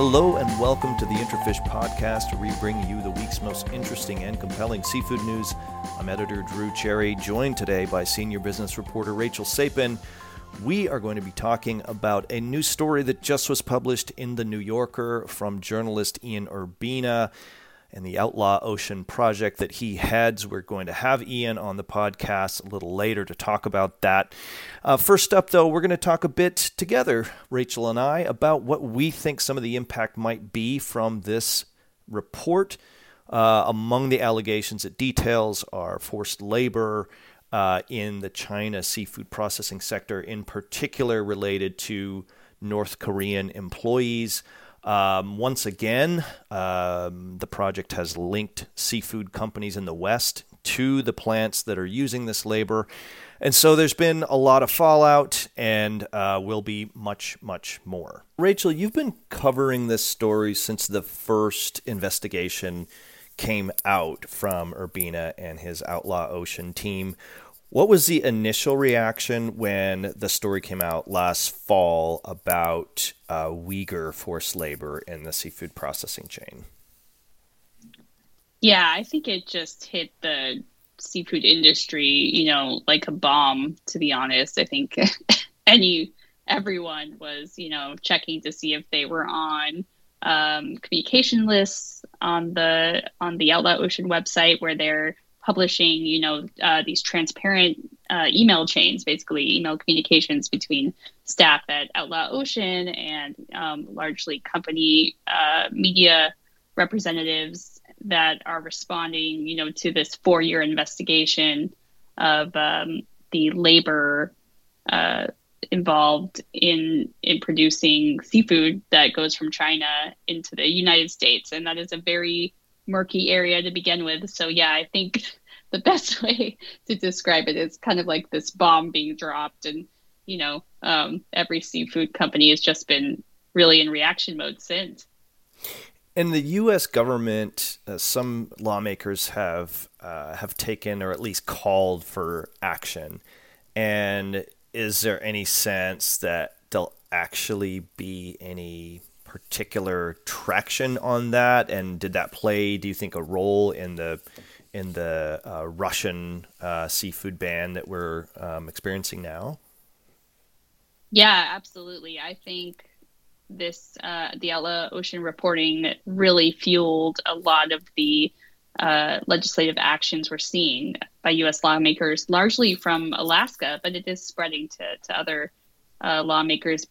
Hello and welcome to the IntraFish podcast, where we bring you the week's most interesting and compelling seafood news. I'm editor Drew Cherry, joined today by senior business reporter Rachel Sapin. We are going to be talking about a new story that just was published in The New Yorker from journalist Ian Urbina and the Outlaw Ocean project that he heads. We're going to have Ian on the podcast a little later to talk about that. Uh, first up, though, we're going to talk a bit together, Rachel and I, about what we think some of the impact might be from this report. Uh, among the allegations it details are forced labor uh, in the China seafood processing sector, in particular related to North Korean employees. Um, once again, um, the project has linked seafood companies in the West to the plants that are using this labor. And so there's been a lot of fallout and uh, will be much, much more. Rachel, you've been covering this story since the first investigation came out from Urbina and his Outlaw Ocean team. What was the initial reaction when the story came out last fall about uh, Uyghur forced labor in the seafood processing chain? Yeah, I think it just hit the seafood industry, you know, like a bomb, to be honest. I think any everyone was, you know, checking to see if they were on um, communication lists on the on the Outlaw Ocean website where they're publishing, you know, uh, these transparent uh, email chains, basically email communications between staff at Outlaw Ocean and um, largely company uh, media representatives that are responding, you know, to this four-year investigation of um, the labor uh, involved in in producing seafood that goes from China into the United States, and that is a very murky area to begin with. So yeah, I think the best way to describe it is kind of like this bomb being dropped, and you know, um, every seafood company has just been really in reaction mode since. and the U.S. government, uh, some lawmakers have uh, have taken or at least called for action. And is there any sense that there'll actually be any particular traction on that? And did that play, do you think, a role in the in the uh, Russian uh, seafood ban that we're um, experiencing now? Yeah, absolutely. I think this uh, the Outlaw Ocean reporting really fueled a lot of the uh, legislative actions we're seeing by U.S. lawmakers, largely from Alaska, but it is spreading to to other uh, lawmakers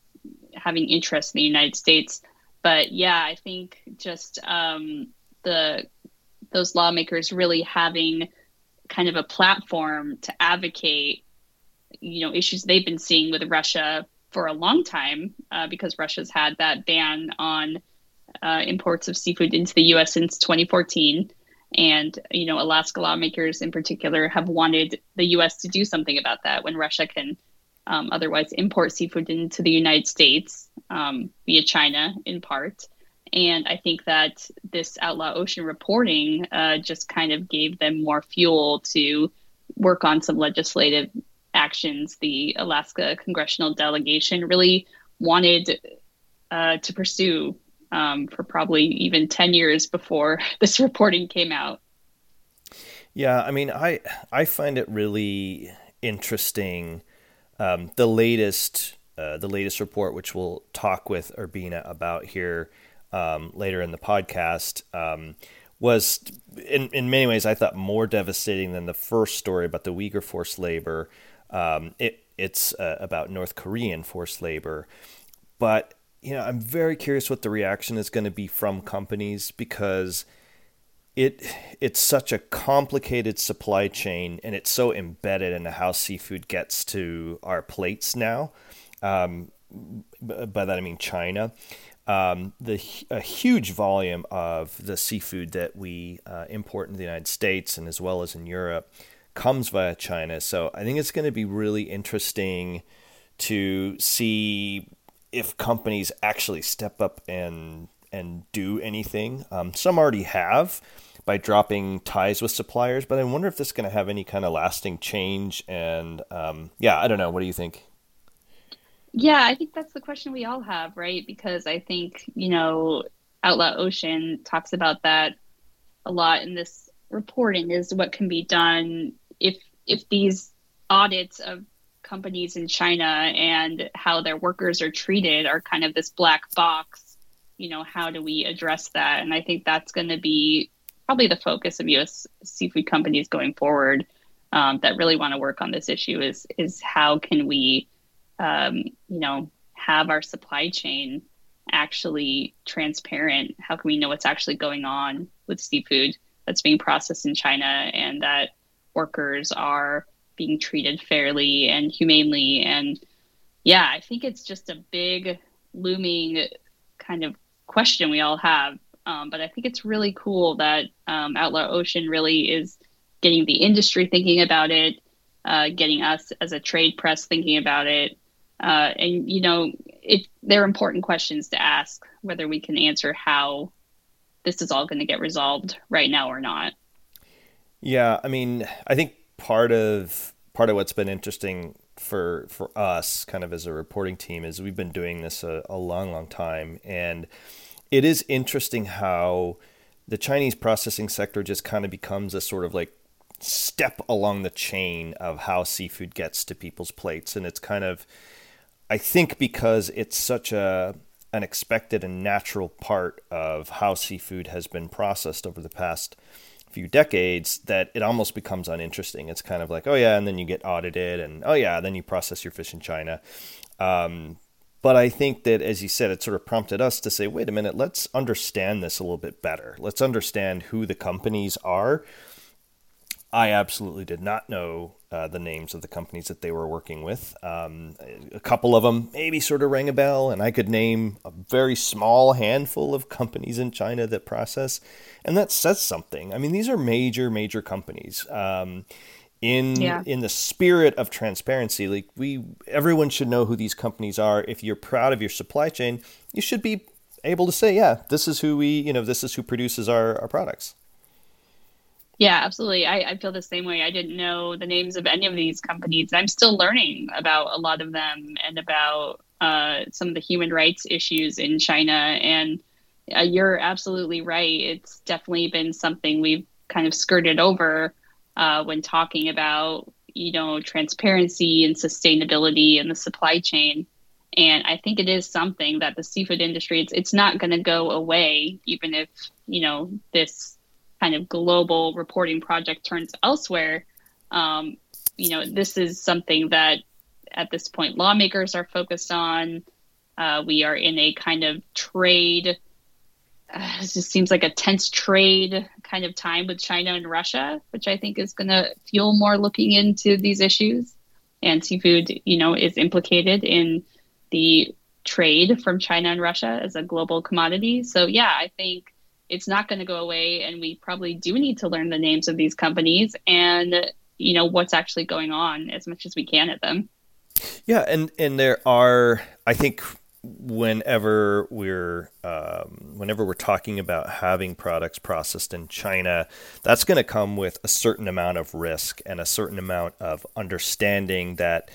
having interest in the United States. But yeah, I think just um, the those lawmakers really having kind of a platform to advocate, you know, issues they've been seeing with Russia for a long time, uh, because Russia's had that ban on uh, imports of seafood into the U.S. since 2014. And, you know, Alaska lawmakers in particular have wanted the U.S. to do something about that when Russia can um, otherwise import seafood into the United States um, via China in part. And I think that this Outlaw Ocean reporting uh, just kind of gave them more fuel to work on some legislative actions. The Alaska congressional delegation really wanted uh, to pursue um, for probably even 10 years before this reporting came out. Yeah, I mean, I I find it really interesting. Um, the latest uh, the latest report, which we'll talk with Urbina about here um, later in the podcast, um, was in, in many ways, I thought, more devastating than the first story about the Uyghur forced labor. Um, it, it's uh, about North Korean forced labor. But, you know, I'm very curious what the reaction is going to be from companies because it it's such a complicated supply chain and it's so embedded into how seafood gets to our plates now. Um, by that I mean China um, the a huge volume of the seafood that we uh, import into the United States and as well as in Europe comes via China. So I think it's going to be really interesting to see if companies actually step up and and do anything. Um, some already have by dropping ties with suppliers, but I wonder if this is going to have any kind of lasting change. And um, yeah, I don't know. What do you think? Yeah, I think that's the question we all have, right? Because I think, you know, Outlaw Ocean talks about that a lot in this reporting is what can be done if if these audits of companies in China and how their workers are treated are kind of this black box, you know, how do we address that? And I think that's going to be probably the focus of U.S. seafood companies going forward um, that really want to work on this issue is is how can we, um, you know, have our supply chain actually transparent? How can we know what's actually going on with seafood that's being processed in China and that workers are being treated fairly and humanely? And yeah, I think it's just a big looming kind of question we all have. Um, but I think it's really cool that um, Outlaw Ocean really is getting the industry thinking about it, uh, getting us as a trade press thinking about it, uh, and you know, it they're important questions to ask whether we can answer how this is all going to get resolved right now or not. Yeah, I mean, I think part of part of what's been interesting for for us, kind of as a reporting team, is we've been doing this a, a long, long time, and it is interesting how the Chinese processing sector just kind of becomes a sort of like step along the chain of how seafood gets to people's plates, and it's kind of I think because it's such a an expected and natural part of how seafood has been processed over the past few decades that it almost becomes uninteresting. It's kind of like, oh yeah, and then you get audited, and oh yeah, then you process your fish in China. Um, but I think that, as you said, it sort of prompted us to say, wait a minute, let's understand this a little bit better. Let's understand who the companies are I absolutely did not know uh, the names of the companies that they were working with. Um, a couple of them maybe sort of rang a bell, and I could name a very small handful of companies in China that process, and that says something. I mean, these are major, major companies. Um, in yeah. in the spirit of transparency, like we, everyone should know who these companies are. If you're proud of your supply chain, you should be able to say, yeah, this is who we, you know, this is who produces our, our products. Yeah, absolutely. I, I feel the same way. I didn't know the names of any of these companies. I'm still learning about a lot of them and about uh, some of the human rights issues in China. And uh, you're absolutely right. It's definitely been something we've kind of skirted over uh, when talking about, you know, transparency and sustainability in the supply chain. And I think it is something that the seafood industry, it's, it's not going to go away, even if, you know, this kind of global reporting project turns elsewhere, um, you know, this is something that at this point lawmakers are focused on. Uh, we are in a kind of trade. Uh, it just seems like a tense trade kind of time with China and Russia, which I think is going to fuel more looking into these issues. And seafood, you know, is implicated in the trade from China and Russia as a global commodity. So yeah, I think it's not going to go away and we probably do need to learn the names of these companies and you know what's actually going on as much as we can at them. Yeah and and there are i think whenever we're um, whenever we're talking about having products processed in China, that's going to come with a certain amount of risk and a certain amount of understanding that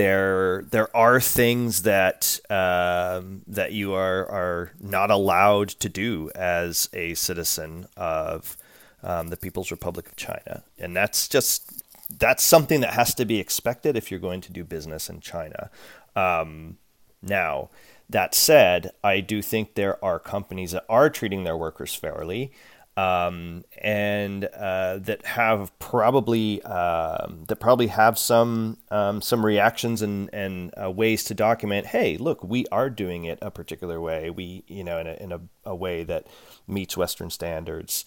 there there are things that um, that you are are not allowed to do as a citizen of um, the People's Republic of China, and that's just that's something that has to be expected if you're going to do business in China. Um, now, that said, I do think there are companies that are treating their workers fairly um, and uh, that have probably uh, that probably have some um, some reactions and and uh, ways to document. Hey, look, we are doing it a particular way. We you know in a in a, a way that meets Western standards,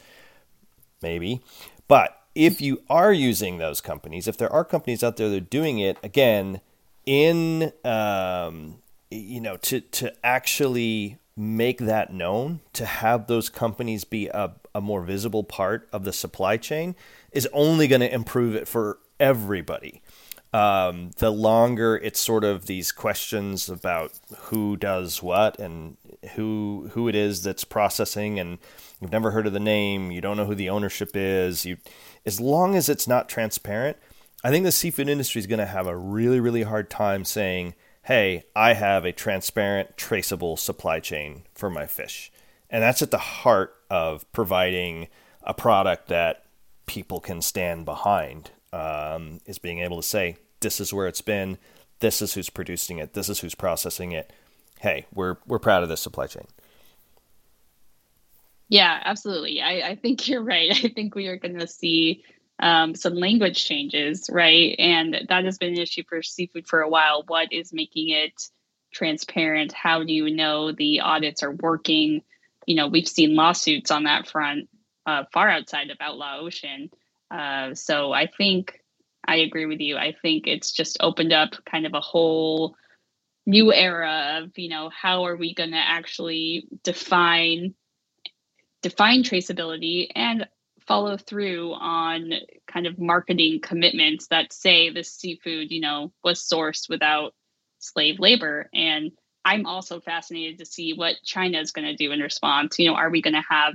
maybe. But if you are using those companies, if there are companies out there that are doing it again in um, you know to to actually make that known, to have those companies be a, a more visible part of the supply chain, is only going to improve it for everybody. Um, the longer it's sort of these questions about who does what and who who it is that's processing, and you've never heard of the name, you don't know who the ownership is. You, as long as it's not transparent, I think the seafood industry is going to have a really really hard time saying hey, I have a transparent, traceable supply chain for my fish. And that's at the heart of providing a product that people can stand behind, um, is being able to say, this is where it's been, this is who's producing it, this is who's processing it. Hey, we're, we're proud of this supply chain. Yeah, absolutely. I, I think you're right. I think we are going to see um, some language changes, right? And that has been an issue for seafood for a while. What is making it transparent? How do you know the audits are working? You know, we've seen lawsuits on that front uh, far outside of Outlaw Ocean. Uh, so I think I agree with you. I think it's just opened up kind of a whole new era of, you know, how are we going to actually define define traceability and follow through on kind of marketing commitments that say this seafood, you know, was sourced without slave labor. And I'm also fascinated to see what China is going to do in response. You know, are we going to have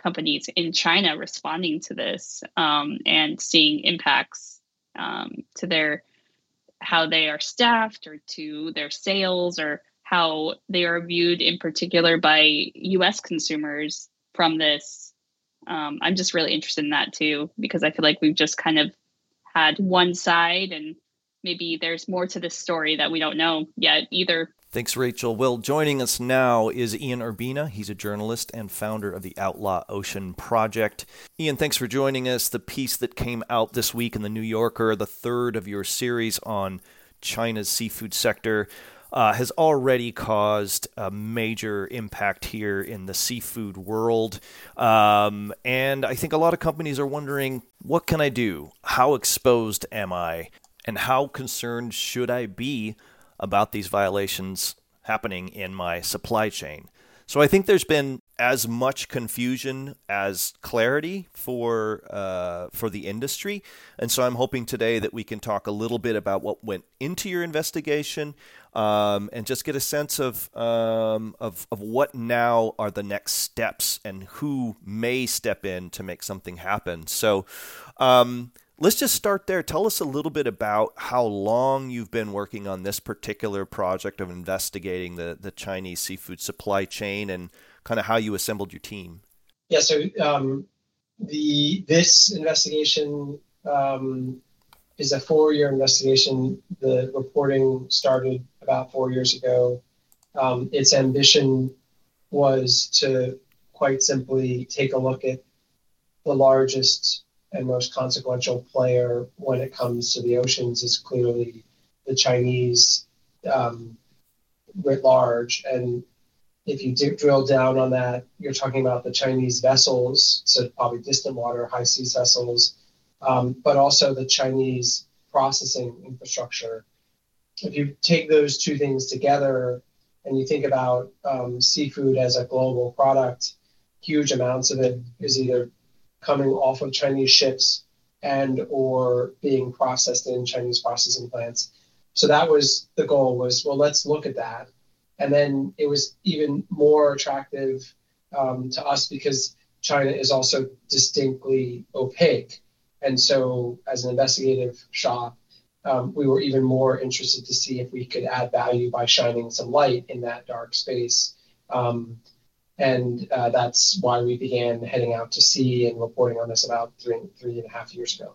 companies in China responding to this um, and seeing impacts um, to their how they are staffed or to their sales or how they are viewed in particular by U.S. consumers from this um, I'm just really interested in that too because I feel like we've just kind of had one side and maybe there's more to this story that we don't know yet either. Thanks, Rachel. Well, joining us now is Ian Urbina. He's a journalist and founder of the Outlaw Ocean Project. Ian, thanks for joining us. The piece that came out this week in the New Yorker, the third of your series on China's seafood sector, uh, has already caused a major impact here in the seafood world. Um, and I think a lot of companies are wondering what can I do? How exposed am I? And how concerned should I be about these violations happening in my supply chain? So I think there's been as much confusion as clarity for uh, for the industry, and so I'm hoping today that we can talk a little bit about what went into your investigation, um, and just get a sense of, um, of of what now are the next steps and who may step in to make something happen. So. Um, let's just start there. Tell us a little bit about how long you've been working on this particular project of investigating the, the Chinese seafood supply chain and kind of how you assembled your team. Yeah, so um, the this investigation um, is a four-year investigation. The reporting started about four years ago. Um, its ambition was to quite simply take a look at the largest and most consequential player when it comes to the oceans is clearly the Chinese um, writ large. And if you drill down on that, you're talking about the Chinese vessels, so probably distant water, high seas vessels, um, but also the Chinese processing infrastructure. If you take those two things together and you think about um, seafood as a global product, huge amounts of it is either coming off of Chinese ships and or being processed in Chinese processing plants. So that was the goal was, well, let's look at that. And then it was even more attractive um, to us because China is also distinctly opaque. And so as an investigative shop, um, we were even more interested to see if we could add value by shining some light in that dark space. Um, and uh, that's why we began heading out to sea and reporting on this about three three and a half years ago.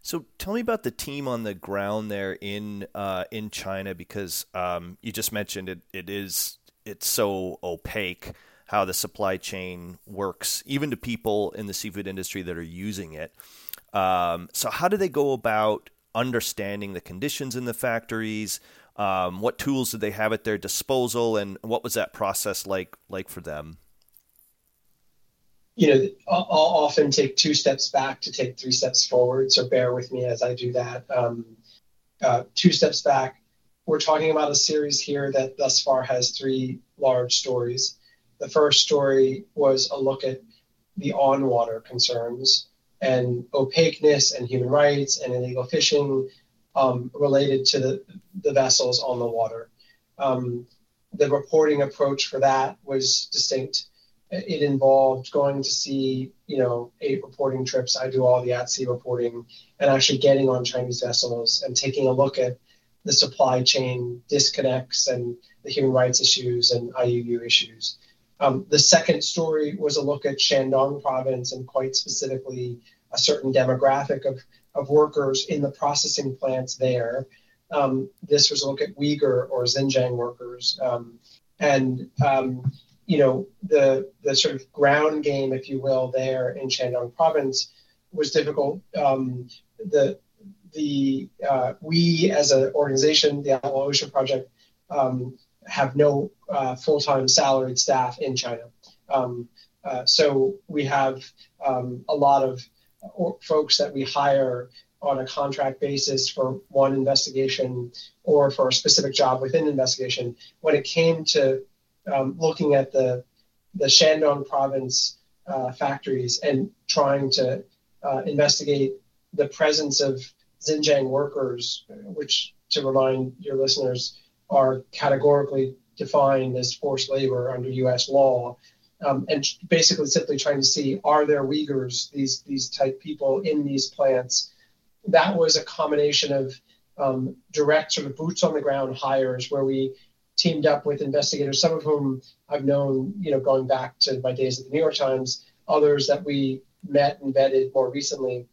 So tell me about the team on the ground there in uh, in China because um, you just mentioned it. It is it's so opaque how the supply chain works, even to people in the seafood industry that are using it. Um, so how do they go about understanding the conditions in the factories? Um, what tools did they have at their disposal, and what was that process like like for them? You know, I'll, often take two steps back to take three steps forward. So bear with me as I do that. Um, uh, two steps back. We're talking about a series here that thus far has three large stories. The first story was a look at the on water concerns and opaqueness and human rights and illegal fishing um, related to the, the vessels on the water. Um, the reporting approach for that was distinct. It involved going to sea, you know, eight reporting trips. I do all the at sea reporting and actually getting on Chinese vessels and taking a look at the supply chain disconnects and the human rights issues and IUU issues. Um, the second story was a look at Shandong province and quite specifically a certain demographic of, of workers in the processing plants there. Um, this was a look at Uyghur or Xinjiang workers. Um, and, um, you know, the, the sort of ground game, if you will, there in Shandong province was difficult. Um, the, the uh, we as an organization, the Outlaw Ocean Project, um, have no uh, full-time salaried staff in China. Um, uh, so we have um, a lot of folks that we hire on a contract basis for one investigation or for a specific job within investigation. When it came to um, looking at the the Shandong province uh, factories and trying to uh, investigate the presence of Xinjiang workers, which to remind your listeners are categorically defined as forced labor under U.S. law, um, and basically simply trying to see are there Uyghurs, these these type people in these plants. That was a combination of um, direct sort of boots on the ground hires where we teamed up with investigators, some of whom I've known, you know, going back to my days at the New York Times, others that we met and vetted more recently.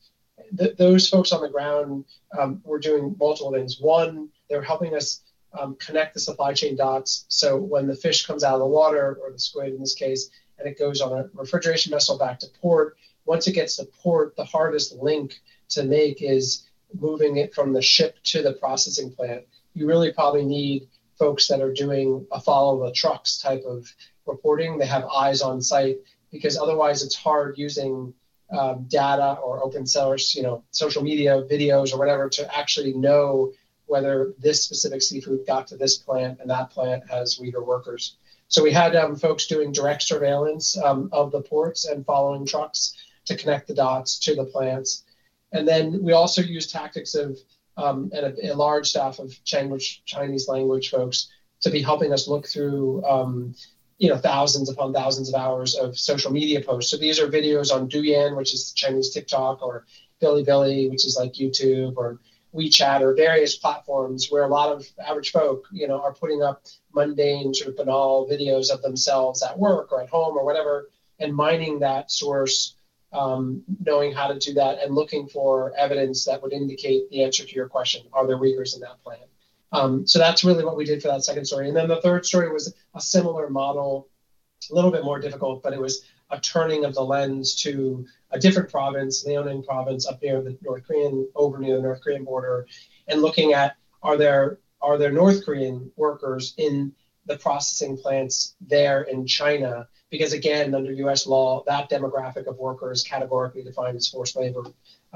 Th- those folks on the ground um, were doing multiple things. One, they were helping us um, connect the supply chain dots. So when the fish comes out of the water, or the squid in this case, and it goes on a refrigeration vessel back to port, once it gets to port, the hardest link to make is moving it from the ship to the processing plant. You really probably need folks that are doing a follow the trucks type of reporting. They have eyes on site because otherwise it's hard using um, data or open source, you know, social media videos or whatever to actually know whether this specific seafood got to this plant and that plant has Uyghur workers. So we had um, folks doing direct surveillance um, of the ports and following trucks to connect the dots to the plants. And then we also used tactics of um, and a, a, large staff of Chinese, Chinese language folks to be helping us look through um, you know thousands upon thousands of hours of social media posts. So these are videos on Douyin, which is Chinese TikTok, or Bilibili, which is like YouTube, or WeChat or various platforms where a lot of average folk, you know, are putting up mundane, sort of banal videos of themselves at work or at home or whatever, and mining that source, um, knowing how to do that, and looking for evidence that would indicate the answer to your question: Are there Uyghurs in that plan? Um, so that's really what we did for that second story. And then the third story was a similar model, a little bit more difficult, but it was a turning of the lens to a different province, Liaoning province, up near the North Korean, over near the North Korean border, and looking at are there are there North Korean workers in the processing plants there in China? Because again, under U.S. law, that demographic of workers categorically defined as forced labor,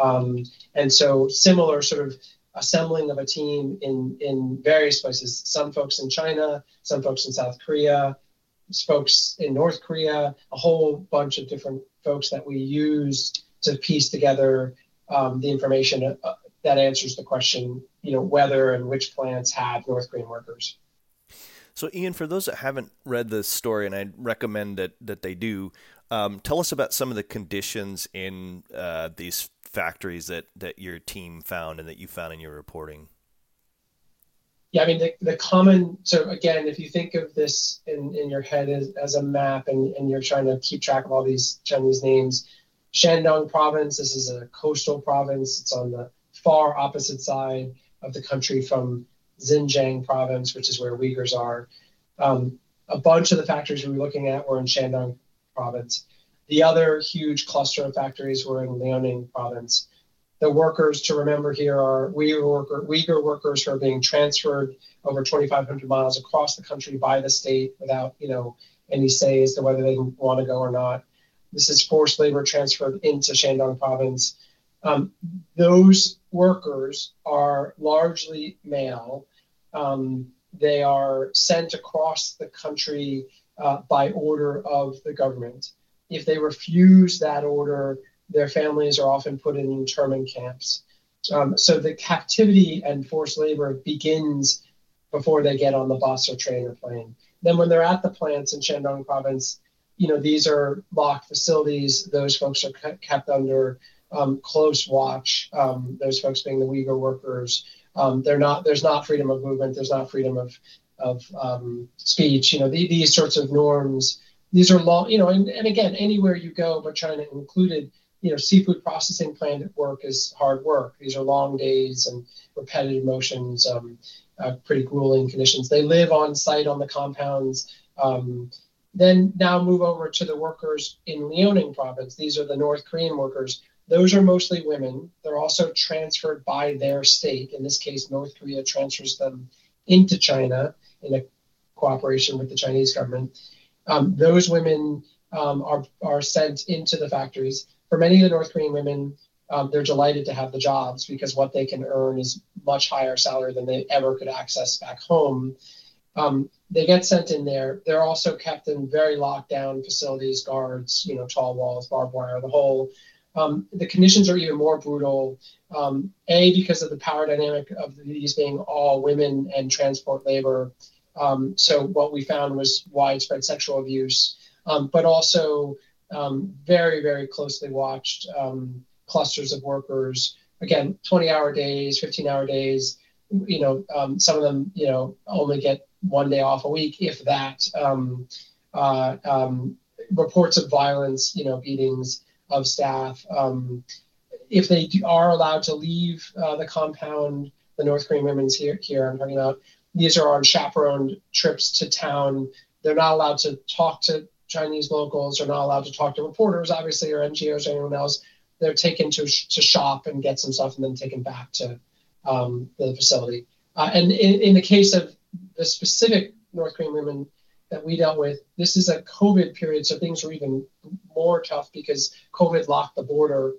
um, and so similar sort of assembling of a team in in various places. Some folks in China, some folks in South Korea, folks in North Korea, a whole bunch of different folks that we use to piece together um, the information uh, that answers the question, you know, whether and which plants have North Korean workers. So, Ian, for those that haven't read this story, and I recommend that that they do, um, tell us about some of the conditions in uh, these factories that that your team found and that you found in your reporting yeah, I mean, the, the common, so again, if you think of this in, in your head as, as a map and, and you're trying to keep track of all these Chinese names, Shandong province, this is a coastal province. It's on the far opposite side of the country from Xinjiang province, which is where Uyghurs are. Um, a bunch of the factories we were looking at were in Shandong province. The other huge cluster of factories were in Liaoning province the workers to remember here are Uyghur, worker, Uyghur workers who are being transferred over 2,500 miles across the country by the state without, you know, any say as to whether they want to go or not. This is forced labor transferred into Shandong province. Um, those workers are largely male. Um, they are sent across the country uh, by order of the government. If they refuse that order, their families are often put in internment camps. Um, so the captivity and forced labor begins before they get on the bus or train or plane. Then when they're at the plants in Shandong province, you know, these are locked facilities. Those folks are kept under um, close watch. Um, those folks being the Uyghur workers Um, they're not. There's not freedom of movement. There's not freedom of of um, speech. You know, the, these sorts of norms. These are long. You know, and, and again, anywhere you go, but China included, you know, seafood processing plant work is hard work. These are long days and repetitive motions, um, uh, pretty grueling conditions. They live on site on the compounds. Um, then now move over to the workers in Liaoning province. These are the North Korean workers. Those are mostly women. They're also transferred by their state. In this case, North Korea transfers them into China in a cooperation with the Chinese government. Um, those women um, are, are sent into the factories. For many of the North Korean women, um, they're delighted to have the jobs because what they can earn is much higher salary than they ever could access back home. Um, they get sent in there. They're also kept in very locked down facilities, guards, you know, tall walls, barbed wire, the whole. Um, the conditions are even more brutal. Um, a because of the power dynamic of these being all women and transport labor. Um, so what we found was widespread sexual abuse, um, but also um, very very closely watched um, clusters of workers. Again, 20 hour days, 15 hour days. You know, some of them you know only get one day off a week, if that. Um, uh, um, reports of violence, you know, beatings of staff. Um, if they do, are allowed to leave uh, the compound, the North Korean women's here, here I'm talking about, these are on chaperoned trips to town. They're not allowed to talk to Chinese locals. They're not allowed to talk to reporters, obviously, or NGOs or anyone else. They're taken to, to shop and get some stuff and then taken back to um, the facility. Uh, and in, in the case of the specific North Korean women that we dealt with, this is a COVID period, so things were even more tough because COVID locked the border.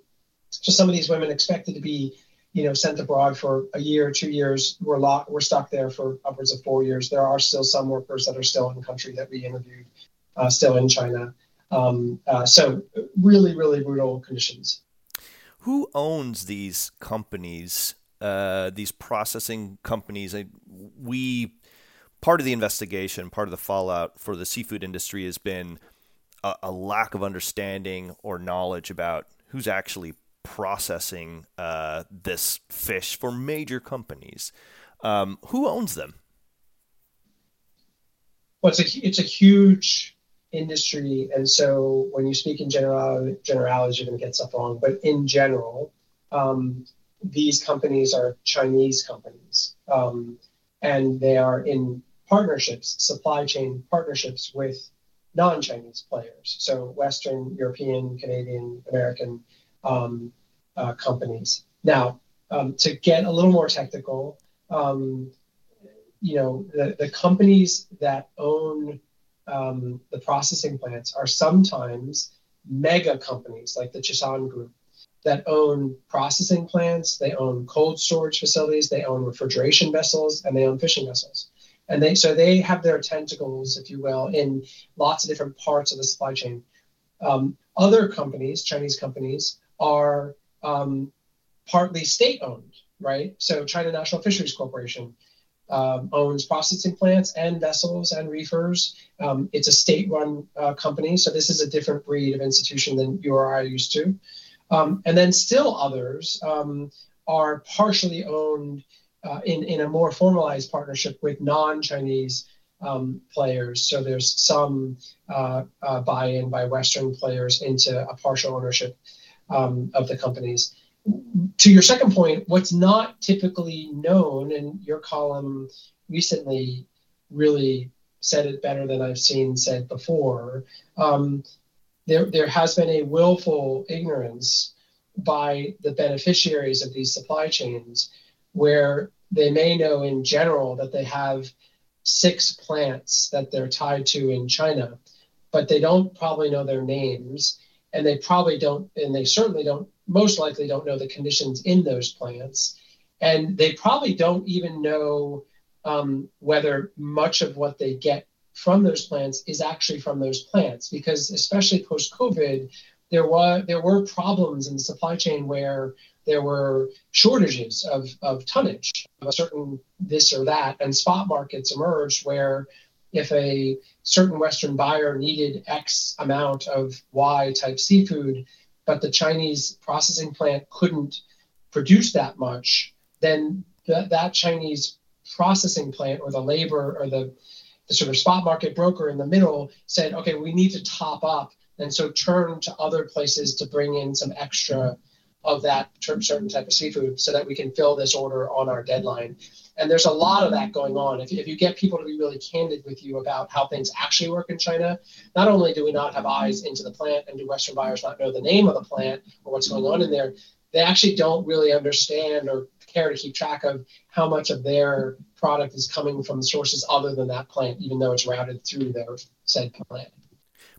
So some of these women expected to be, you know, sent abroad for a year, two years, were locked, were stuck there for upwards of four years. There are still some workers that are still in the country that we interviewed, uh, still in China. Um, uh, so really, really brutal conditions. Who owns these companies? Uh, these processing companies. we part of the investigation, part of the fallout for the seafood industry has been a, a lack of understanding or knowledge about who's actually processing uh, this fish for major companies. Um, who owns them? Well, it's a it's a huge industry, and so when you speak in general generalities, you're going to get stuff wrong. But in general, um, these companies are Chinese companies, um, and they are in partnerships, supply chain partnerships with non-Chinese players, so Western, European, Canadian, American um, uh, companies. Now, um, to get a little more technical, um, you know, the, the companies that own um, the processing plants are sometimes mega companies like the Chishan Group that own processing plants, they own cold storage facilities, they own refrigeration vessels, and they own fishing vessels and they so they have their tentacles, if you will, in lots of different parts of the supply chain. Um, other companies, Chinese companies, are um, partly state-owned, right? So China National Fisheries Corporation um, owns processing plants and vessels and reefers. Um, it's a state-run uh, company, so this is a different breed of institution than you or I are used to. Um, and then still others um, are partially owned uh, in, in a more formalized partnership with non-Chinese um, players. So there's some uh, uh, buy-in by Western players into a partial ownership of the companies. To your second point, what's not typically known, and your column recently really said it better than I've seen said before. Um, there, there has been a willful ignorance by the beneficiaries of these supply chains where they may know in general that they have six plants that they're tied to in China, but they don't probably know their names. And they probably don't, and they certainly don't, most likely don't know the conditions in those plants. And they probably don't even know um, whether much of what they get from those plants is actually from those plants, because especially post COVID, there was there were problems in the supply chain where there were shortages of, of tonnage of a certain this or that, and spot markets emerged where if a certain Western buyer needed X amount of Y type seafood, but the Chinese processing plant couldn't produce that much, then that, Chinese processing plant or the labor or the, the sort of spot market broker in the middle said, okay, we need to top up. And so turn to other places to bring in some extra of that certain type of seafood so that we can fill this order on our deadline. And there's a lot of that going on. If if you get people to be really candid with you about how things actually work in China, not only do we not have eyes into the plant and do Western buyers not know the name of the plant or what's going on in there, they actually don't really understand or care to keep track of how much of their product is coming from sources other than that plant, even though it's routed through their said plant.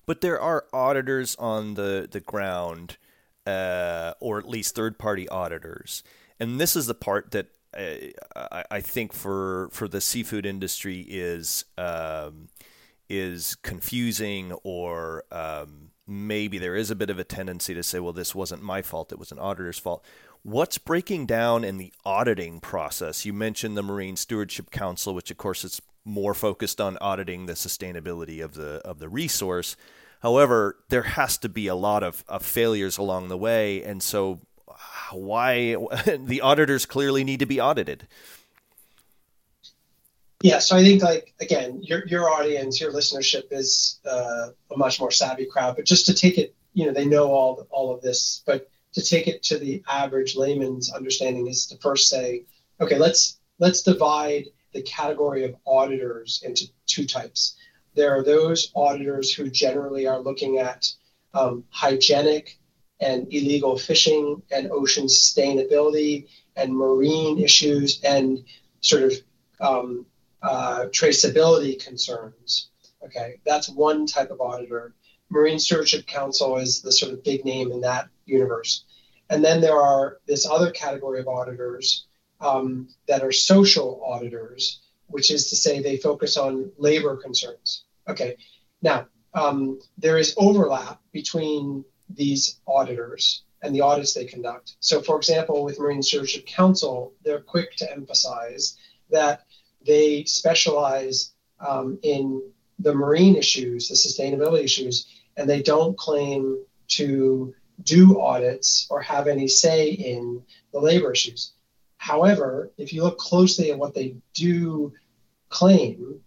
But there are auditors on the, the ground, uh, or at least third party auditors. And this is the part that I, think for for the seafood industry is um, is confusing or um, maybe there is a bit of a tendency to say, well, this wasn't my fault; it was an auditor's fault. What's breaking down in the auditing process? You mentioned the Marine Stewardship Council, which of course is more focused on auditing the sustainability of the of the resource. However, there has to be a lot of, of failures along the way, and so why the auditors clearly need to be audited. Yeah, so I think like again, your your audience, your listenership is uh, a much more savvy crowd. But just to take it, you know, they know all all of this, but to take it to the average layman's understanding is to first say, okay, let's let's divide the category of auditors into two types. There are those auditors who generally are looking at um, hygienic and illegal fishing and ocean sustainability and marine issues and sort of um, uh, traceability concerns. Okay, that's one type of auditor. Marine Stewardship Council is the sort of big name in that universe. And then there are this other category of auditors um, that are social auditors, which is to say they focus on labor concerns. Okay, now um, there is overlap between these auditors and the audits they conduct. So, for example, with Marine Stewardship Council, they're quick to emphasize that they specialize um, in the marine issues, the sustainability issues, and they don't claim to do audits or have any say in the labor issues. However, if you look closely at what they do claim,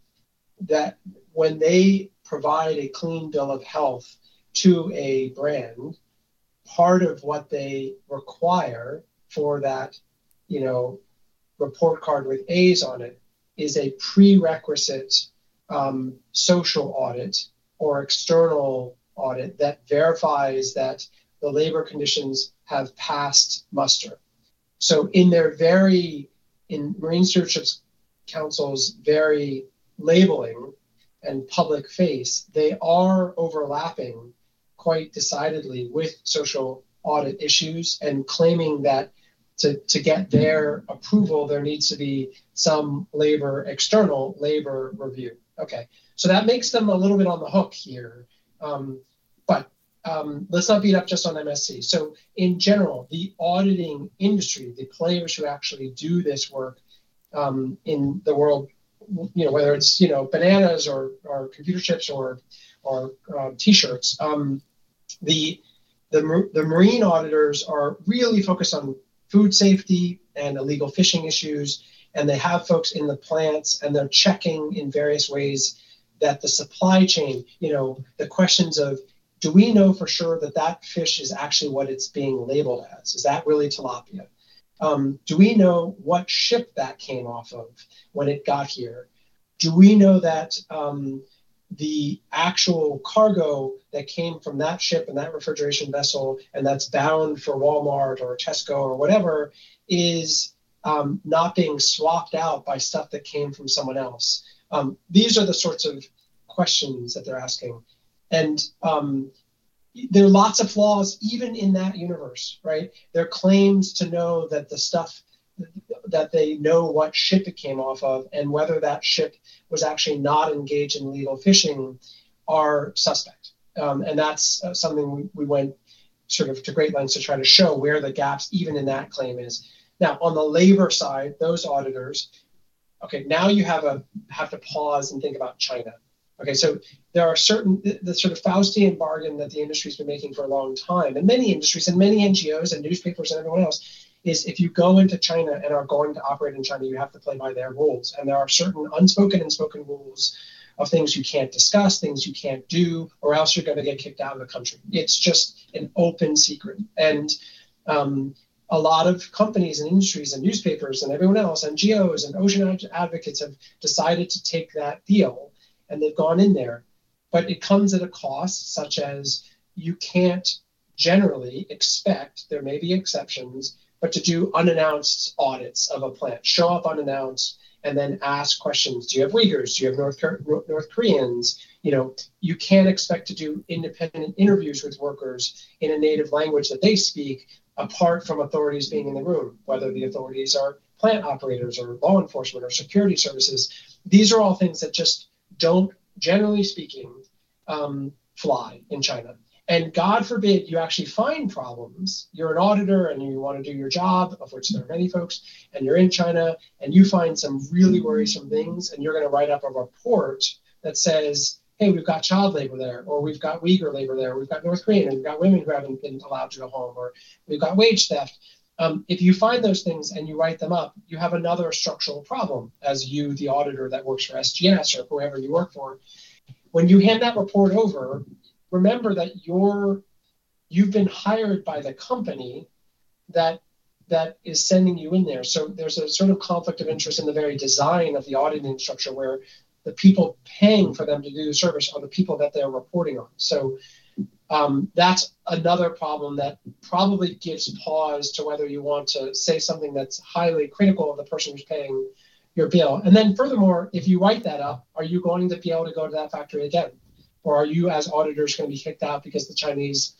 that when they provide a clean bill of health to a brand, part of what they require for that, you know, report card with A's on it is a prerequisite um, social audit or external audit that verifies that the labor conditions have passed muster. So in their very, in Marine Stewardship Council's very labeling and public face, they are overlapping quite decidedly with social audit issues and claiming that to, to get their approval, there needs to be some labor, external labor review. Okay, so that makes them a little bit on the hook here. Um, but um, let's not beat up just on MSC. So, in general, the auditing industry, the players who actually do this work um, in the world, you know, whether it's you know bananas or, or computer chips or or uh, t-shirts, um, the, the, the marine auditors are really focused on food safety and illegal fishing issues, and they have folks in the plants and they're checking in various ways that the supply chain, you know, the questions of do we know for sure that that fish is actually what it's being labeled as? Is that really tilapia? Um, do we know what ship that came off of when it got here? Do we know that um, the actual cargo that came from that ship and that refrigeration vessel and that's bound for Walmart or Tesco or whatever is um, not being swapped out by stuff that came from someone else. Um, these are the sorts of questions that they're asking. And um, there are lots of flaws even in that universe, right? Their claims to know that the stuff that they know what ship it came off of and whether that ship was actually not engaged in illegal fishing are suspect. Um, and that's uh, something we, we went sort of to great lengths to try to show where the gaps even in that claim is. Now, on the labor side, those auditors, okay, now you have a have to pause and think about China. Okay, so there are certain the, the, sort of Faustian bargain that the industry's been making for a long time, and many industries and many NGOs and newspapers and everyone else is if you go into China and are going to operate in China, you have to play by their rules. And there are certain unspoken and spoken rules of things you can't discuss, things you can't do, or else you're going to get kicked out of the country. It's just an open secret. And um, a lot of companies and industries and newspapers and everyone else, NGOs and ocean advocates have decided to take that deal and they've gone in there. But it comes at a cost, such as you can't generally expect, there may be exceptions, but to do unannounced audits of a plant, show up unannounced, and then ask questions. Do you have Uyghurs? Do you have North, North Koreans? You know, you can't expect to do independent interviews with workers in a native language that they speak, apart from authorities being in the room, whether the authorities are plant operators or law enforcement or security services. These are all things that just don't, generally speaking, um, fly in China. And God forbid you actually find problems. You're an auditor and you want to do your job, of which there are many folks, and you're in China and you find some really worrisome things, and you're going to write up a report that says, hey, we've got child labor there, or we've got Uyghur labor there, we've got North Korean, and we've got women who haven't been allowed to go home, or we've got wage theft. Um, if you find those things and you write them up, you have another structural problem as you, the auditor that works for SGS or whoever you work for. When you hand that report over, remember that you're you've been hired by the company that that is sending you in there. So there's a sort of conflict of interest in the very design of the auditing structure where the people paying for them to do the service are the people that they're reporting on. So um, that's another problem that probably gives pause to whether you want to say something that's highly critical of the person who's paying your bill. And then furthermore, if you write that up, are you going to be able to go to that factory again? Or are you, as auditors, going to be kicked out because the Chinese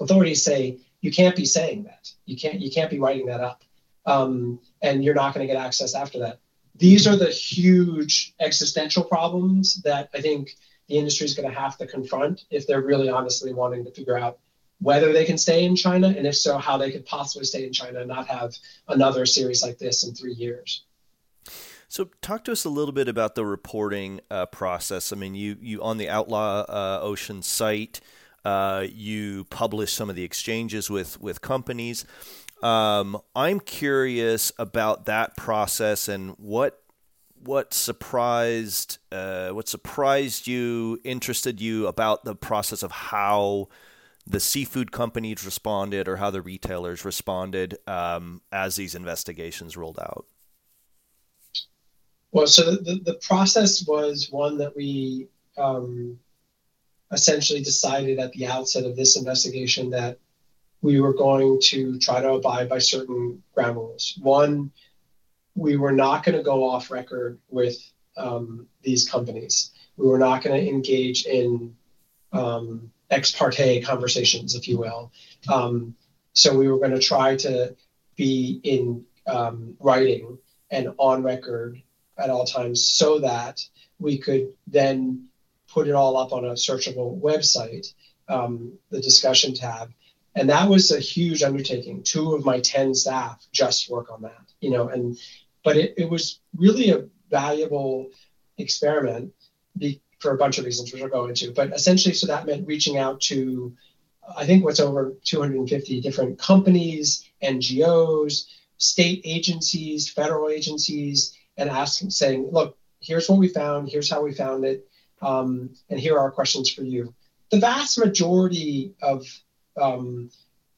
authorities say you can't be saying that, you can't, you can't be writing that up, um, and you're not going to get access after that. These are the huge existential problems that I think the industry is going to have to confront if they're really honestly wanting to figure out whether they can stay in China, and if so, how they could possibly stay in China and not have another series like this in three years. So, talk to us a little bit about the reporting uh, process. I mean, you you on the Outlaw uh, Ocean site, uh, you publish some of the exchanges with with companies. Um, I'm curious about that process and what what surprised uh, what surprised you, interested you about the process of how the seafood companies responded or how the retailers responded um, as these investigations rolled out. Well, so the, the process was one that we um, essentially decided at the outset of this investigation that we were going to try to abide by certain ground rules. One, we were not going to go off record with um, these companies. We were not going to engage in um, ex parte conversations, if you will. Um, so we were going to try to be in um, writing and on record at all times so that we could then put it all up on a searchable website, um, the discussion tab. And that was a huge undertaking. Two of my 10 staff just work on that, you know, and, but it, it was really a valuable experiment be, for a bunch of reasons, which I'll go into. But essentially, so that meant reaching out to, I think, what's over 250 different companies, NGOs, state agencies, federal agencies, and asking, saying, look, here's what we found, here's how we found it, um, and here are questions for you. The vast majority of um,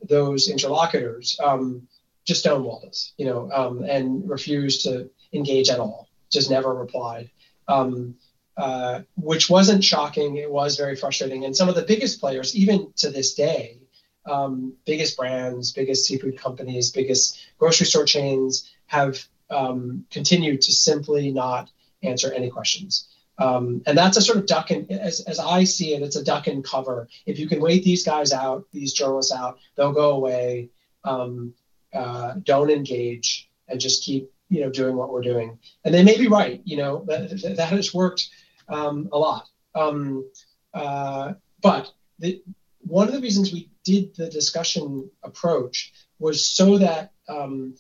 those interlocutors um, just stonewalled us, you know, um, and refused to engage at all, just never replied. Um, uh, which wasn't shocking. It was very frustrating. And some of the biggest players, even to this day, um, biggest brands, biggest seafood companies, biggest grocery store chains have um, continue to simply not answer any questions. Um, and that's a sort of duck and as, as I see it, it's a duck and cover. If you can wait these guys out, these journalists out, they'll go away. Um, uh, don't engage and just keep you know doing what we're doing. And they may be right. You know that, that has worked um, a lot. Um, uh, but the, one of the reasons we did the discussion approach was so that um,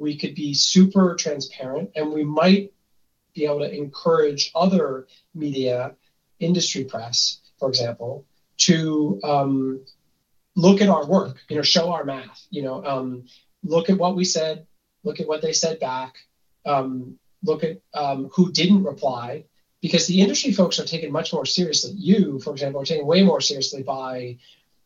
we could be super transparent and we might be able to encourage other media, industry press, for example, to um, look at our work, you know, show our math, you know, um, look at what we said, look at what they said back, um, look at um, who didn't reply, because the industry folks are taken much more seriously. You, for example, are taken way more seriously by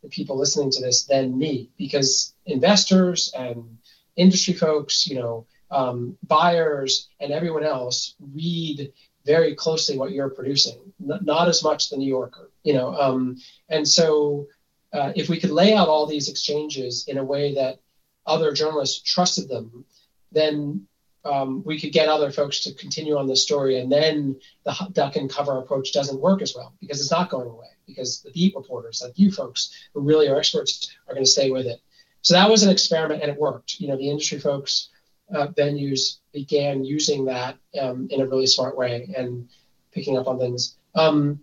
the people listening to this than me, because investors and industry folks, you know, um, buyers and everyone else read very closely what you're producing, N- not as much the New Yorker, you know. Um, and so, uh, if we could lay out all these exchanges in a way that other journalists trusted them, then um, we could get other folks to continue on the story, and then the duck and cover approach doesn't work as well because it's not going away. Because the beat reporters, like you folks, who really are experts, are going to stay with it. So that was an experiment, and it worked. You know, the industry folks, uh, venues began using that um, in a really smart way and picking up on things. Um,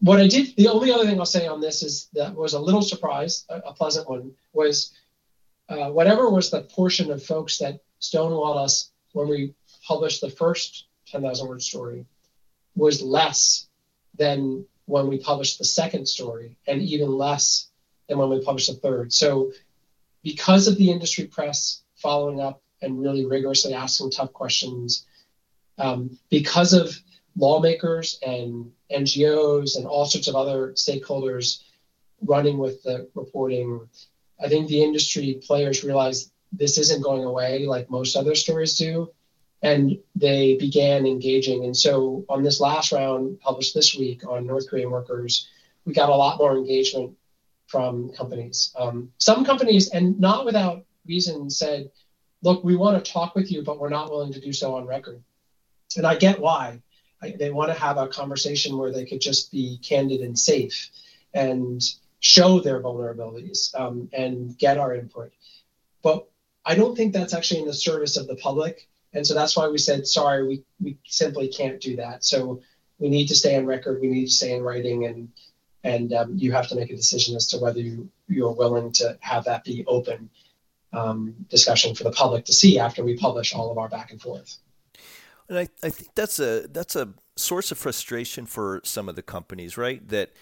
what I did, the only other thing I'll say on this is that was a little surprise, a, a pleasant one, was uh, whatever was the portion of folks that stonewalled us when we published the first 10,000 word story was less than when we published the second story and even less than when we published the third. So because of the industry press following up and really rigorously asking tough questions, um, because of lawmakers and NGOs and all sorts of other stakeholders running with the reporting, I think the industry players realized this isn't going away like most other stories do. And they began engaging. And so on this last round, published this week on North Korean workers, we got a lot more engagement from companies. Um, some companies, and not without reason, said, look, we want to talk with you, but we're not willing to do so on record. And I get why. I, they want to have a conversation where they could just be candid and safe and show their vulnerabilities um, and get our input. But I don't think that's actually in the service of the public. And so that's why we said, sorry, we, we simply can't do that. So we need to stay on record, we need to stay in writing, and and um, you have to make a decision as to whether you, you're willing to have that be open um, discussion for the public to see after we publish all of our back and forth. And I, I think that's a that's a source of frustration for some of the companies, right? That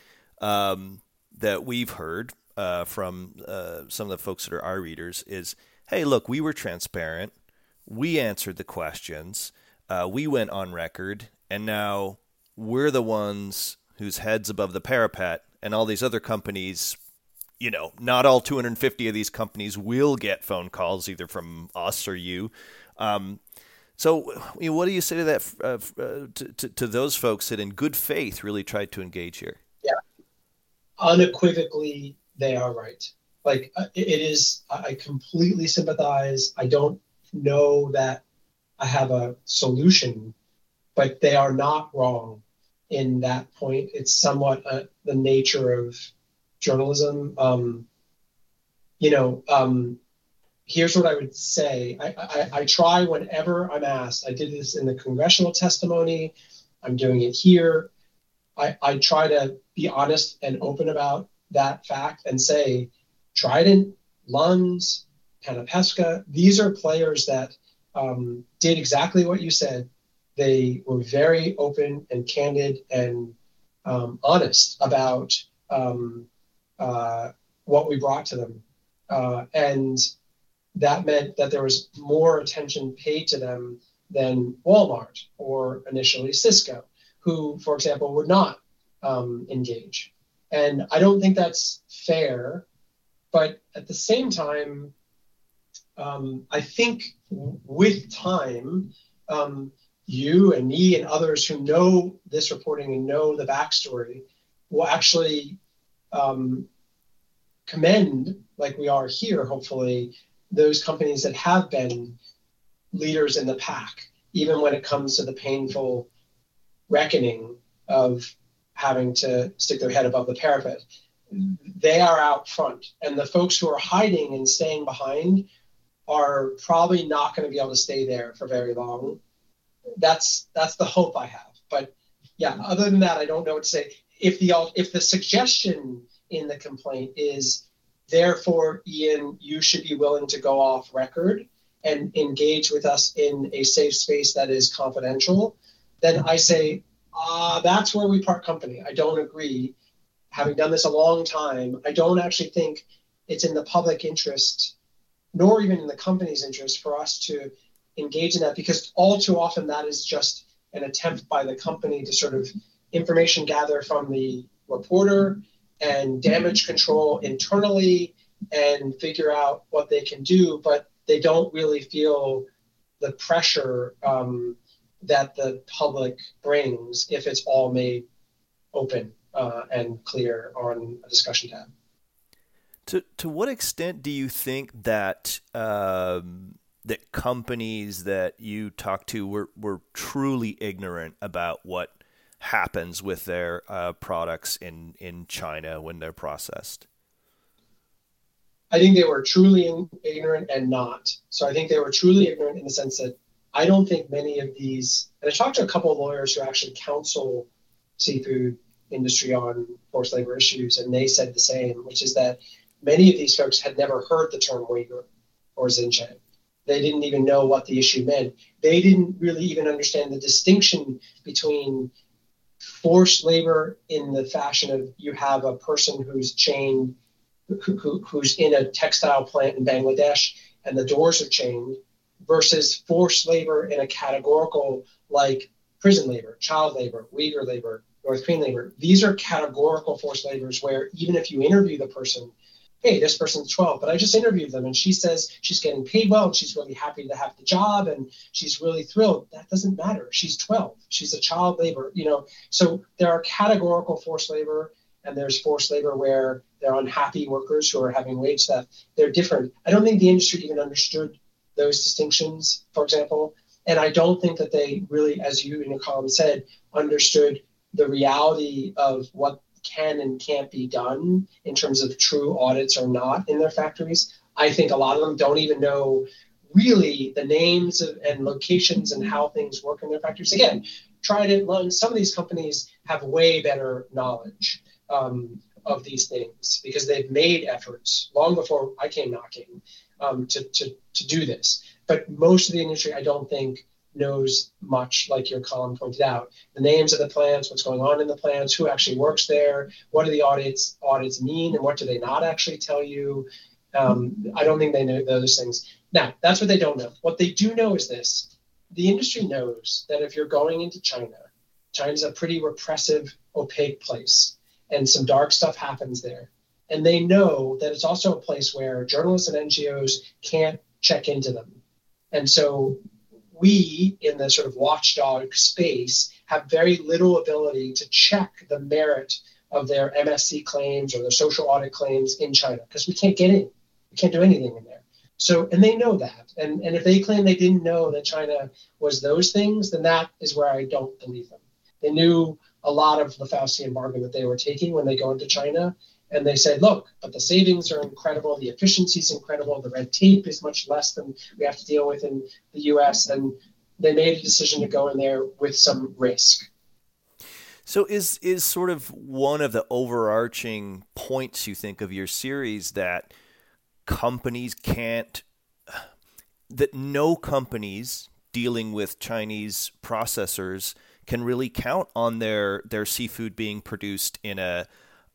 um, that we've heard uh, from uh, some of the folks that are our readers is, hey, look, we were transparent, we answered the questions, uh, we went on record, and now we're the ones whose heads above the parapet, and all these other companies you know, not all 250 of these companies will get phone calls either from us or you. Um, so, you know, what do you say to that uh, uh, to, to, to, those folks that, in good faith, really tried to engage here? Yeah, unequivocally, they are right. Like uh, it is, I completely sympathize. I don't know that I have a solution, but they are not wrong in that point. It's somewhat uh, the nature of journalism. Um, you know, um, here's what I would say. I, I, I, try whenever I'm asked. I did this in the congressional testimony. I'm doing it here. I, I try to be honest and open about that fact and say, Trident, Lunds, Panapesca, these are players that um, did exactly what you said. They were very open and candid and um, honest about um, uh, what we brought to them. Uh, and that meant that there was more attention paid to them than Walmart or initially Sysco, who, for example, would not um, engage. And I don't think that's fair. But at the same time, um, I think with time, um, you and me and others who know this reporting and know the backstory will actually um, commend, like we are here, hopefully, those companies that have been leaders in the pack, even when it comes to the painful reckoning of having to stick their head above the parapet. They are out front. And the folks who are hiding and staying behind are probably not going to be able to stay there for very long. That's that's the hope I have. But yeah, other than that, I don't know what to say. If the if the suggestion in the complaint is therefore, Ian, you should be willing to go off record and engage with us in a safe space that is confidential, then I say, uh, that's where we part company. I don't agree. Having done this a long time, I don't actually think it's in the public interest nor even in the company's interest for us to engage in that because all too often that is just an attempt by the company to sort of information gather from the reporter and damage control internally and figure out what they can do, but they don't really feel the pressure um, that the public brings if it's all made open uh, and clear on a discussion tab. To to what extent do you think that um, that companies that you talk to were were truly ignorant about what happens with their uh, products in in China when they're processed? I think they were truly ignorant and not. So I think they were truly ignorant in the sense that I don't think many of these, and I talked to a couple of lawyers who actually counsel seafood industry on forced labor issues, and they said the same, which is that many of these folks had never heard the term Uyghur or Xinjiang. They didn't even know what the issue meant. They didn't really even understand the distinction between forced labor in the fashion of you have a person who's chained, who, who, who's in a textile plant in Bangladesh and the doors are chained, versus forced labor in a categorical like prison labor, child labor, Uyghur labor, North Korean labor. These are categorical forced labors where even if you interview the person, hey, this person's 12, but I just interviewed them and she says she's getting paid well and she's really happy to have the job and she's really thrilled. That doesn't matter. She's 12. She's a child labor, you know. So there are categorical forced labor and there's forced labor where they're unhappy workers who are having wage theft. They're different. I don't think the industry even understood those distinctions, for example. And I don't think that they really, as you in your column said, understood the reality of what can and can't be done in terms of true audits or not in their factories. I think a lot of them don't even know really the names of, and locations and how things work in their factories. Again, try to learn. Some of these companies have way better knowledge um, of these things because they've made efforts long before I came knocking um, to, to, to do this. But most of the industry, I don't think, knows much, like your column pointed out. The names of the plants, what's going on in the plants, who actually works there, what do the audits audits mean, and what do they not actually tell you? Um, I don't think they know those things. Now, that's what they don't know. What they do know is this: the industry knows that if you're going into China, China's a pretty repressive, opaque place, and some dark stuff happens there. And they know that it's also a place where journalists and NGOs can't check into them. And so we in the sort of watchdog space have very little ability to check the merit of their MSC claims or their social audit claims in China because we can't get in. We can't do anything in there. So, and they know that. And, and if they claim they didn't know that China was those things, then that is where I don't believe them. They knew a lot of the Faustian bargain that they were taking when they go into China and they said, look, but the savings are incredible, the efficiency is incredible, the red tape is much less than we have to deal with in the US. And they made a decision to go in there with some risk. So is is sort of one of the overarching points you think of your series that companies can't that no companies dealing with Chinese processors can really count on their their seafood being produced in a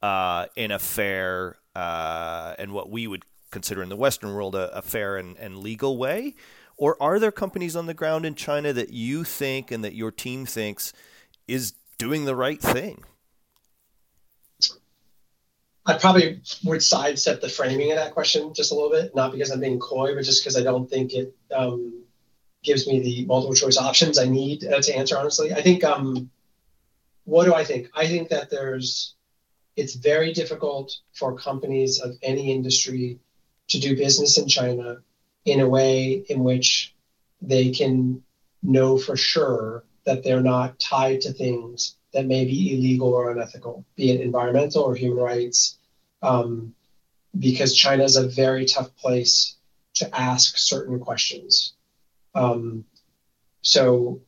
uh, in a fair uh, and what we would consider in the Western world a, a fair and, and legal way? Or are there companies on the ground in China that you think and that your team thinks is doing the right thing? I probably would sidestep the framing of that question just a little bit, not because I'm being coy, but just because I don't think it um, gives me the multiple choice options I need uh, to answer honestly. I think, um, what do I think? I think that there's it's very difficult for companies of any industry to do business in China in a way in which they can know for sure that they're not tied to things that may be illegal or unethical, be it environmental or human rights, um, because China is a very tough place to ask certain questions. Um, so,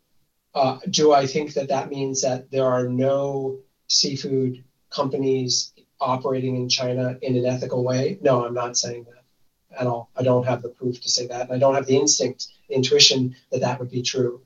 uh, do I think that that means that there are no seafood companies operating in China in an ethical way. No, I'm not saying that at all. I don't have the proof to say that. And I don't have the instinct, intuition that that would be true.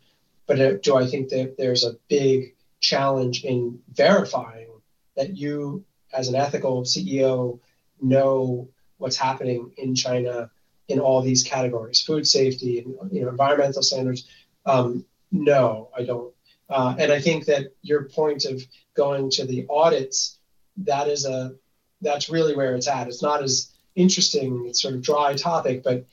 But uh, do I think that there's a big challenge in verifying that you, as an ethical CEO, know what's happening in China in all these categories, food safety and you know environmental standards. Um, no, I don't. Uh, and I think that your point of going to the audits, that is a that's really where it's at. It's not as interesting, it's sort of dry topic, but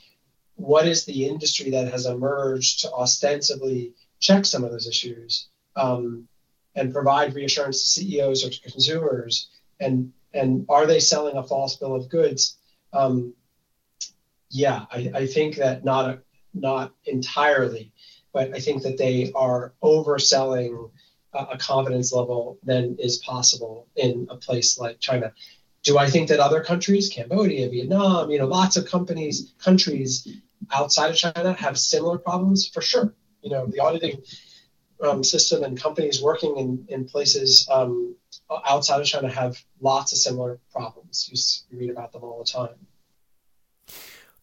what is the industry that has emerged to ostensibly check some of those issues um, and provide reassurance to CEOs or to consumers? And and are they selling a false bill of goods? Um, yeah, I, I think that not not entirely, but I think that they are overselling a, a confidence level than is possible in a place like China. Do I think that other countries, Cambodia, Vietnam, you know, lots of companies, countries outside of China have similar problems? For sure. You know, the auditing um, system and companies working in, in places um, outside of China have lots of similar problems. You, read about them all the time.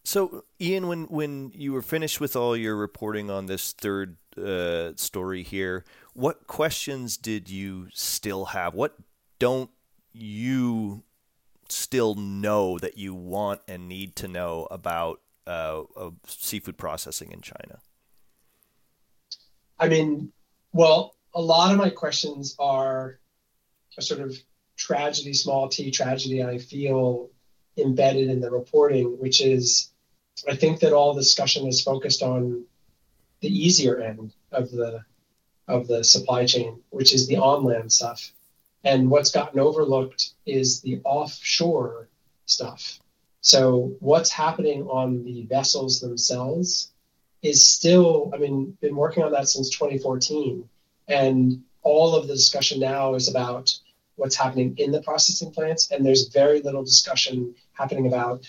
So, Ian, when when you were finished with all your reporting on this third uh, story here, what questions did you still have? What don't you still know that you want and need to know about uh, seafood processing in China? I mean, well, a lot of my questions are a sort of tragedy, small t tragedy I feel embedded in the reporting, which is I think that all discussion is focused on the easier end of the of the supply chain, which is the on-land stuff. And what's gotten overlooked is the offshore stuff. So what's happening on the vessels themselves is still, I mean, been working on that since 2014. And all of the discussion now is about what's happening in the processing plants. And there's very little discussion happening about,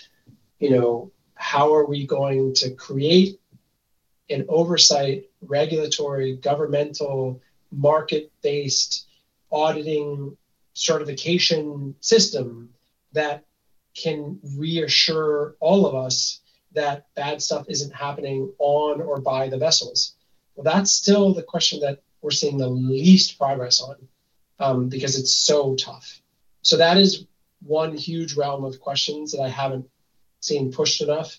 you know, how are we going to create an oversight, regulatory, governmental, market based auditing certification system that can reassure all of us that bad stuff isn't happening on or by the vessels? Well, that's still the question that we're seeing the least progress on um, because it's so tough. So that is one huge realm of questions that I haven't seen pushed enough.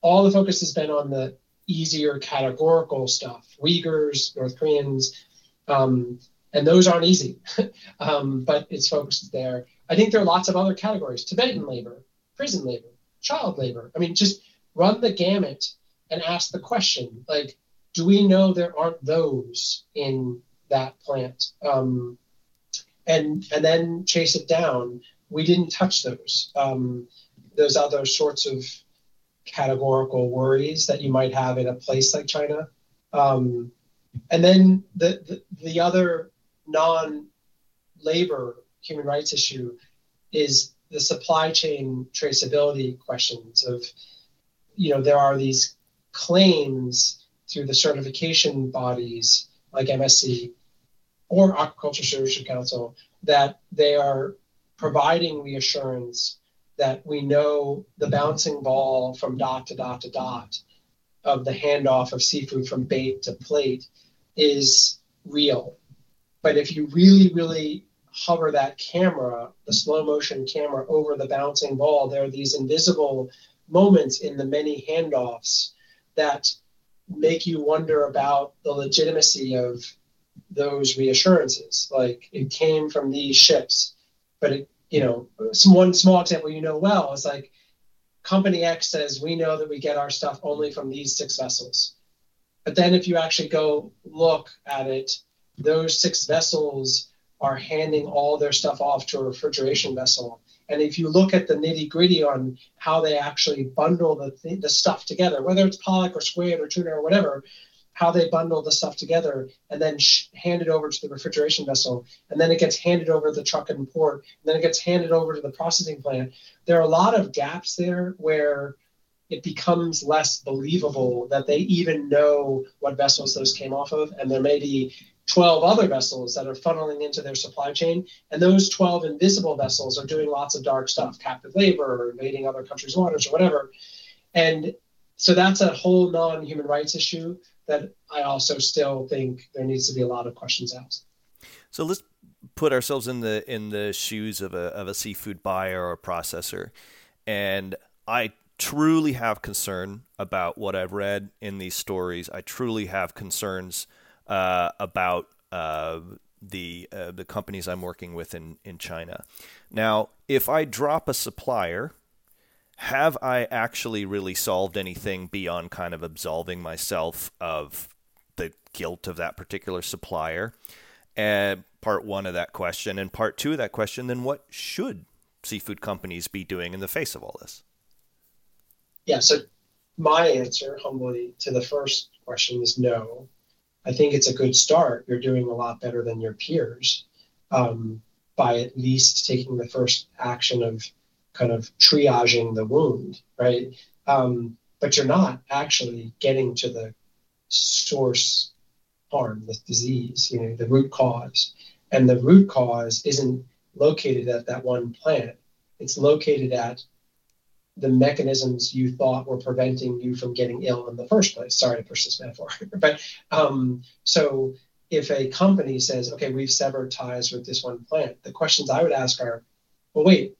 All the focus has been on the easier categorical stuff, Uyghurs, North Koreans, um, and those aren't easy, um, but it's focused there. I think there are lots of other categories: Tibetan labor, prison labor, child labor. I mean, just run the gamut and ask the question: like, do we know there aren't those in that plant? Um, and and then chase it down. We didn't touch those. Um, those other sorts of categorical worries that you might have in a place like China. Um, and then the, the, the other non labor human rights issue is the supply chain traceability questions of, you know, there are these claims through the certification bodies like MSC or Aquaculture Stewardship Council that they are providing reassurance that we know the bouncing ball from dot to dot to dot of the handoff of seafood from bait to plate is real. But if you really, really hover that camera, the slow motion camera over the bouncing ball, there are these invisible moments in the many handoffs that make you wonder about the legitimacy of those reassurances. Like it came from these ships, but it you know, some one small example you know well is like company X says we know that we get our stuff only from these six vessels. But then if you actually go look at it, those six vessels are handing all their stuff off to a refrigeration vessel. And if you look at the nitty gritty on how they actually bundle the, th- the stuff together, whether it's pollock or squid or tuna or whatever, how they bundle the stuff together and then sh- hand it over to the refrigeration vessel. And then it gets handed over to the truck and port. And then it gets handed over to the processing plant. There are a lot of gaps there where it becomes less believable that they even know what vessels those came off of. And there may be 12 other vessels that are funneling into their supply chain. And those 12 invisible vessels are doing lots of dark stuff captive labor or invading other countries waters or whatever. And so that's a whole non-human rights issue that I also still think there needs to be a lot of questions asked. So let's put ourselves in the in the shoes of a of a seafood buyer or processor, and I truly have concern about what I've read in these stories. I truly have concerns uh, about uh, the uh, the companies I'm working with in in China. Now, if I drop a supplier, have I actually really solved anything beyond kind of absolving myself of the guilt of that particular supplier? Part one of that question, and part two of that question, then what should seafood companies be doing in the face of all this? Yeah, so my answer, humbly, to the first question is no. I think it's a good start. You're doing a lot better than your peers um, by at least taking the first action of kind of triaging the wound, right? Um, but you're not actually getting to the source harm, the disease, you know, the root cause. And the root cause isn't located at that one plant. It's located at the mechanisms you thought were preventing you from getting ill in the first place. Sorry to push this metaphor, but um, so if a company says, "Okay, we've severed ties with this one plant," the questions I would ask are, "Well, wait,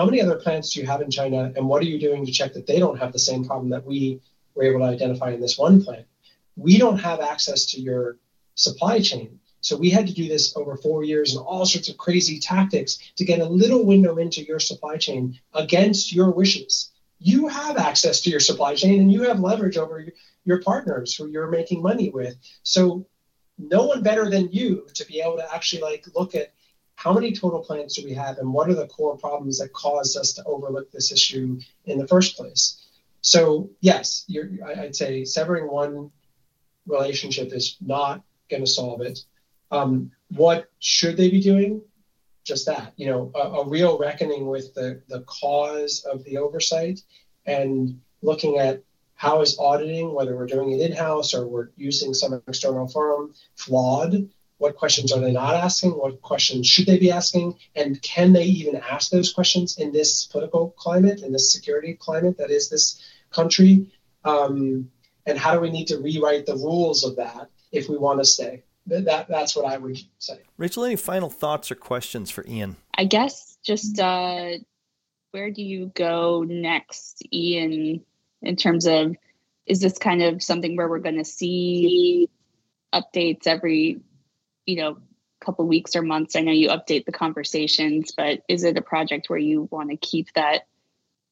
how many other plants do you have in China, and what are you doing to check that they don't have the same problem that we were able to identify in this one plant?" We don't have access to your supply chain. So we had to do this over four years and all sorts of crazy tactics to get a little window into your supply chain against your wishes. You have access to your supply chain and you have leverage over your partners who you're making money with. So no one better than you to be able to actually like look at how many total plants do we have and what are the core problems that caused us to overlook this issue in the first place. So yes, I'd say severing one relationship is not going to solve it. Um, what should they be doing? Just that, you know, a, a, real reckoning with the, the cause of the oversight and looking at how is auditing, whether we're doing it in house or we're using some external firm, flawed. What questions are they not asking? What questions should they be asking? And can they even ask those questions in this political climate, in this security climate that is this country? Um, and how do we need to rewrite the rules of that if we want to stay? That that's what I would say. Rachel, any final thoughts or questions for Ian? I guess just uh, where do you go next, Ian? In terms of, is this kind of something where we're going to see updates every, you know, a couple weeks or months? I know you update the conversations, but is it a project where you want to keep that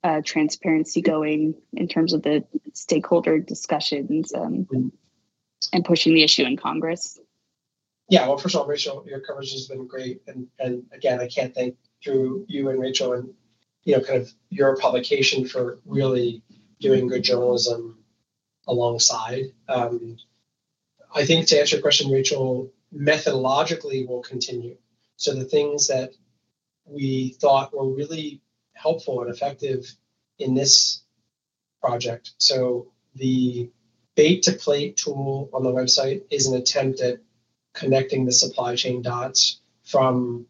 uh, transparency going in terms of the stakeholder discussions um, and pushing the issue in Congress? Yeah, well, first of all, Rachel, your coverage has been great, and and again, I can't thank through you and Rachel and you know kind of your publication for really doing good journalism alongside. Um, I think to answer your question, Rachel, methodologically will continue. So the things that we thought were really helpful and effective in this project. So the bait to plate tool on the website is an attempt at connecting the supply chain dots from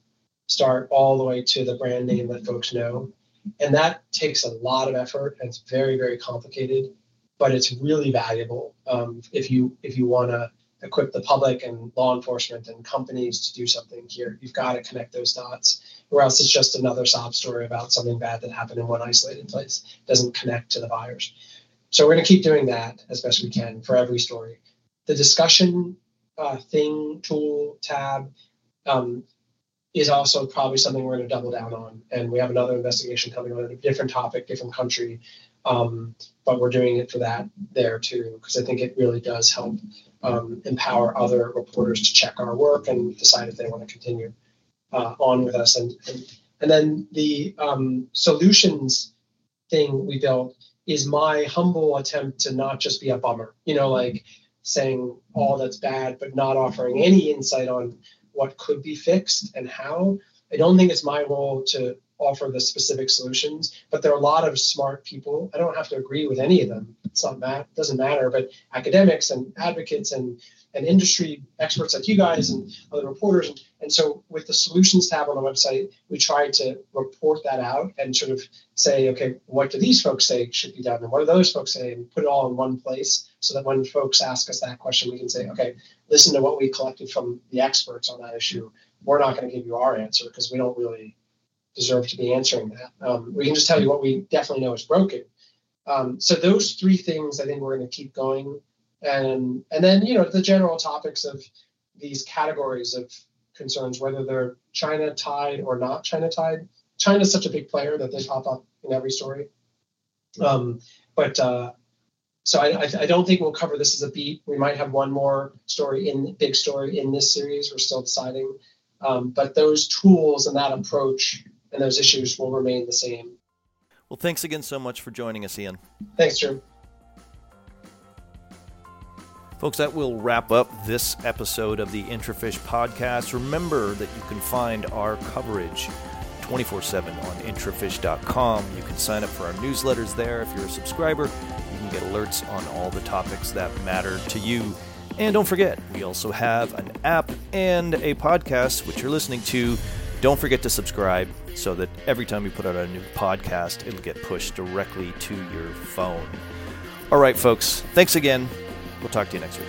start all the way to the brand name that folks know. And that takes a lot of effort and it's very, very complicated, but it's really valuable um, if you if you want to equip the public and law enforcement and companies to do something here. You've got to connect those dots, or else it's just another sob story about something bad that happened in one isolated place. It doesn't connect to the buyers. So we're going to keep doing that as best we can for every story. The discussion uh, thing, tool, tab um, is also probably something we're going to double down on. And we have another investigation coming on a different topic, different country. Um, but we're doing it for that there too, because I think it really does help um, empower other reporters to check our work and decide if they want to continue uh, on with us. And, and, and then the um, solutions thing we built is my humble attempt to not just be a bummer, you know, like saying all that's bad, but not offering any insight on what could be fixed and how. I don't think it's my role to offer the specific solutions, but there are a lot of smart people. I don't have to agree with any of them. It's not mat doesn't matter, but academics and advocates and and industry experts like you guys and other reporters. And, and so with the solutions tab on the website, we try to report that out and sort of say, okay, what do these folks say should be done? And what do those folks say? And put it all in one place so that when folks ask us that question, we can say, okay, listen to what we collected from the experts on that issue. We're not going to give you our answer because we don't really deserve to be answering that. Um, we can just tell you what we definitely know is broken. Um, so those three things, I think we're going to keep going, and and then you know the general topics of these categories of concerns, whether they're China tied or not China tied. China is such a big player that they pop up in every story. Um, but uh, so I, I, don't think we'll cover this as a beat. We might have one more story in big story in this series. We're still deciding. Um, but those tools and that approach and those issues will remain the same. Well, thanks again so much for joining us, Ian. Thanks, Drew. Folks, that will wrap up this episode of the IntraFish podcast. Remember that you can find our coverage 24 7 on intrafish.com. You can sign up for our newsletters there if you're a subscriber. You can get alerts on all the topics that matter to you. And don't forget, we also have an app and a podcast which you're listening to. Don't forget to subscribe so that every time we put out a new podcast, it'll get pushed directly to your phone. All right, folks, thanks again. We'll talk to you next week.